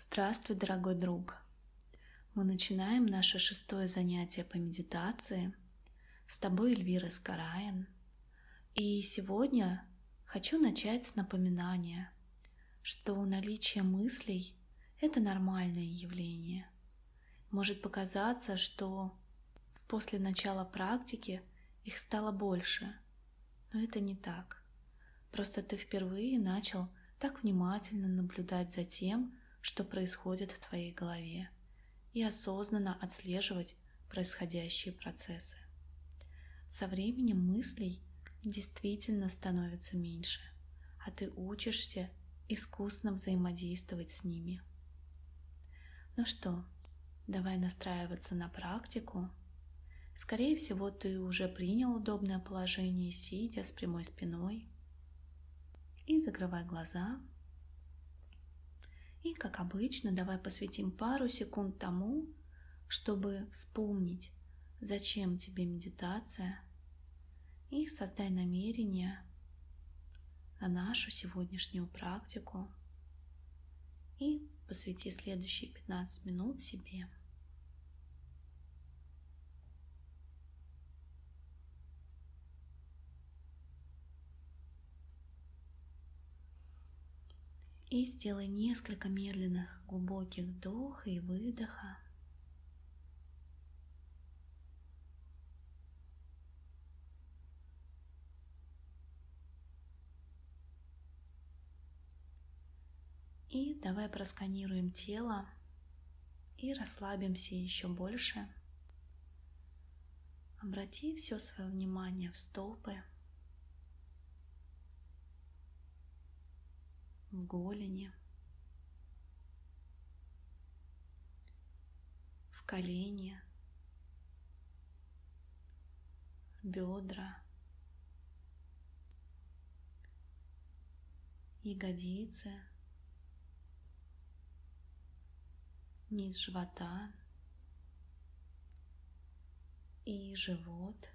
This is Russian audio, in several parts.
Здравствуй, дорогой друг! Мы начинаем наше шестое занятие по медитации. С тобой Эльвира Скараин. И сегодня хочу начать с напоминания, что наличие мыслей – это нормальное явление. Может показаться, что после начала практики их стало больше, но это не так. Просто ты впервые начал так внимательно наблюдать за тем, что происходит в твоей голове, и осознанно отслеживать происходящие процессы. Со временем мыслей действительно становится меньше, а ты учишься искусно взаимодействовать с ними. Ну что, давай настраиваться на практику. Скорее всего, ты уже принял удобное положение, сидя с прямой спиной. И закрывай глаза, и, как обычно, давай посвятим пару секунд тому, чтобы вспомнить, зачем тебе медитация, и создай намерение на нашу сегодняшнюю практику и посвяти следующие 15 минут себе. И сделай несколько медленных глубоких вдоха и выдоха. И давай просканируем тело и расслабимся еще больше. Обрати все свое внимание в стопы. В голени, в колени, бедра, ягодицы, низ живота и живот,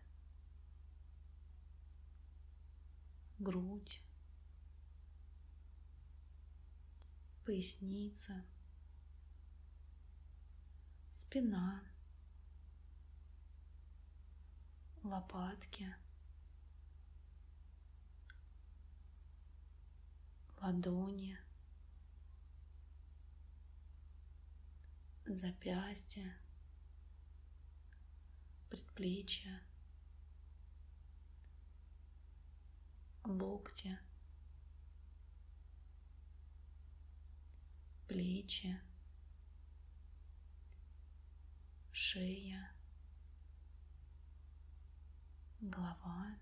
грудь, поясница, спина, лопатки, ладони, запястья, предплечья, локти – плечи, шея, голова,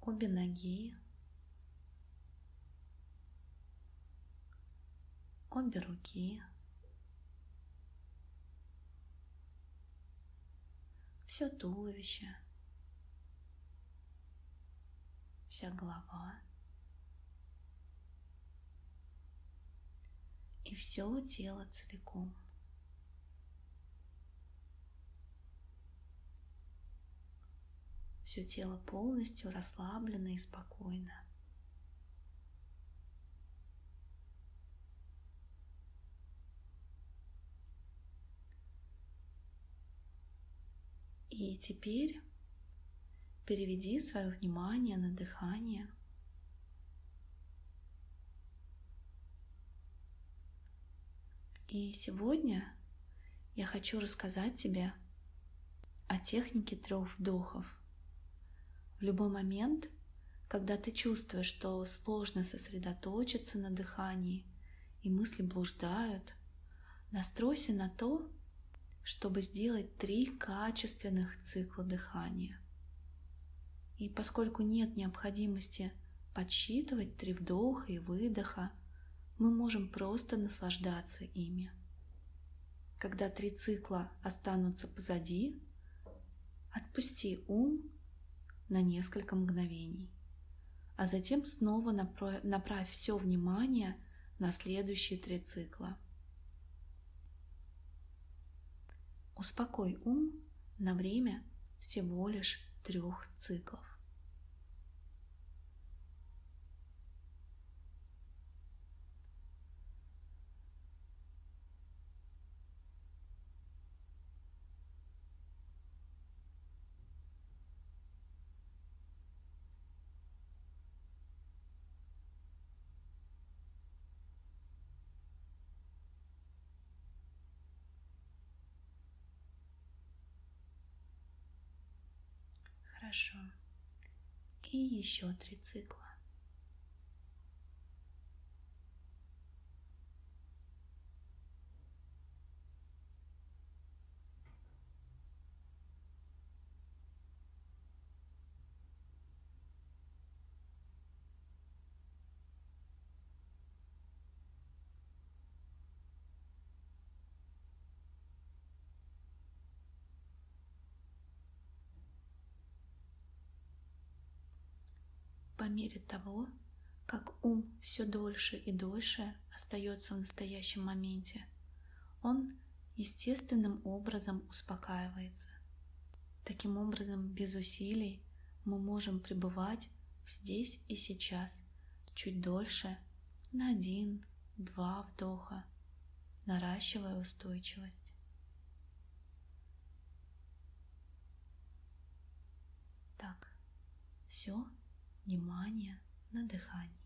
обе ноги, обе руки, все туловище, вся голова. и все тело целиком. Все тело полностью расслаблено и спокойно. И теперь переведи свое внимание на дыхание – И сегодня я хочу рассказать тебе о технике трех вдохов. В любой момент, когда ты чувствуешь, что сложно сосредоточиться на дыхании и мысли блуждают, настройся на то, чтобы сделать три качественных цикла дыхания. И поскольку нет необходимости подсчитывать три вдоха и выдоха, мы можем просто наслаждаться ими. Когда три цикла останутся позади, отпусти ум на несколько мгновений, а затем снова направь, направь все внимание на следующие три цикла. Успокой ум на время всего лишь трех циклов. Хорошо. И еще три цикла. По мере того, как ум все дольше и дольше остается в настоящем моменте, он естественным образом успокаивается. Таким образом, без усилий мы можем пребывать здесь и сейчас чуть дольше, на один-два вдоха, наращивая устойчивость. Так, все внимание на дыхание.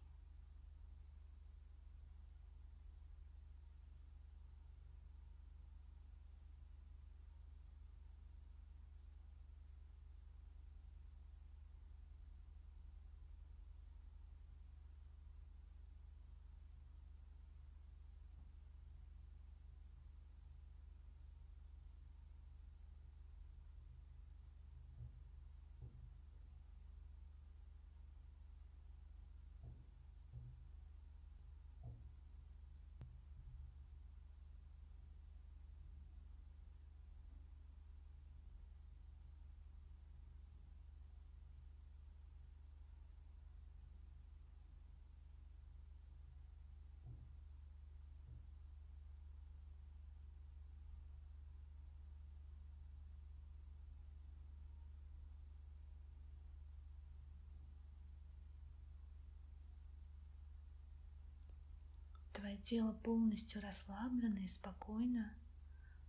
Тело полностью расслаблено и спокойно,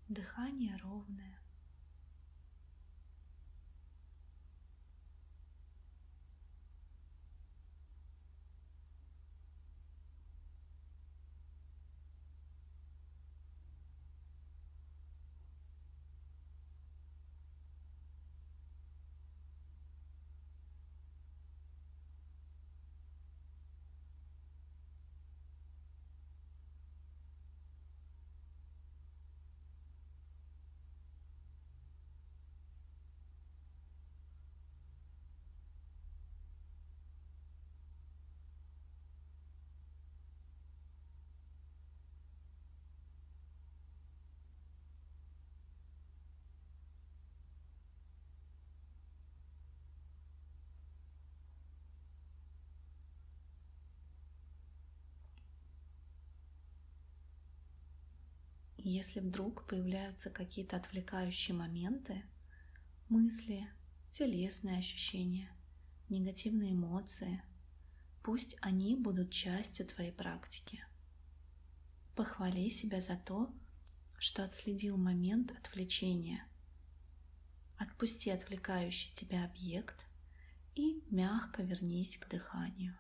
дыхание ровное. Если вдруг появляются какие-то отвлекающие моменты, мысли, телесные ощущения, негативные эмоции, пусть они будут частью твоей практики. Похвали себя за то, что отследил момент отвлечения. Отпусти отвлекающий тебя объект и мягко вернись к дыханию.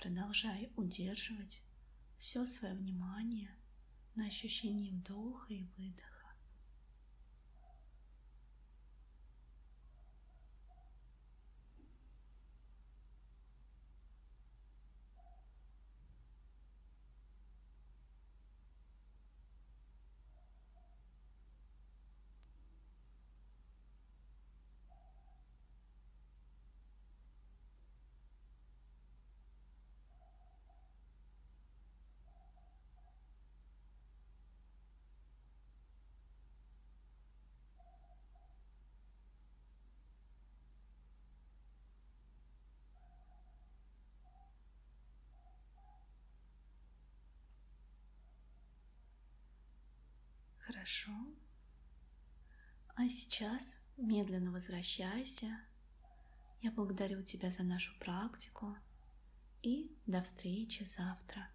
Продолжай удерживать все свое внимание на ощущении вдоха и выдоха. Хорошо. А сейчас медленно возвращайся. Я благодарю тебя за нашу практику и до встречи завтра.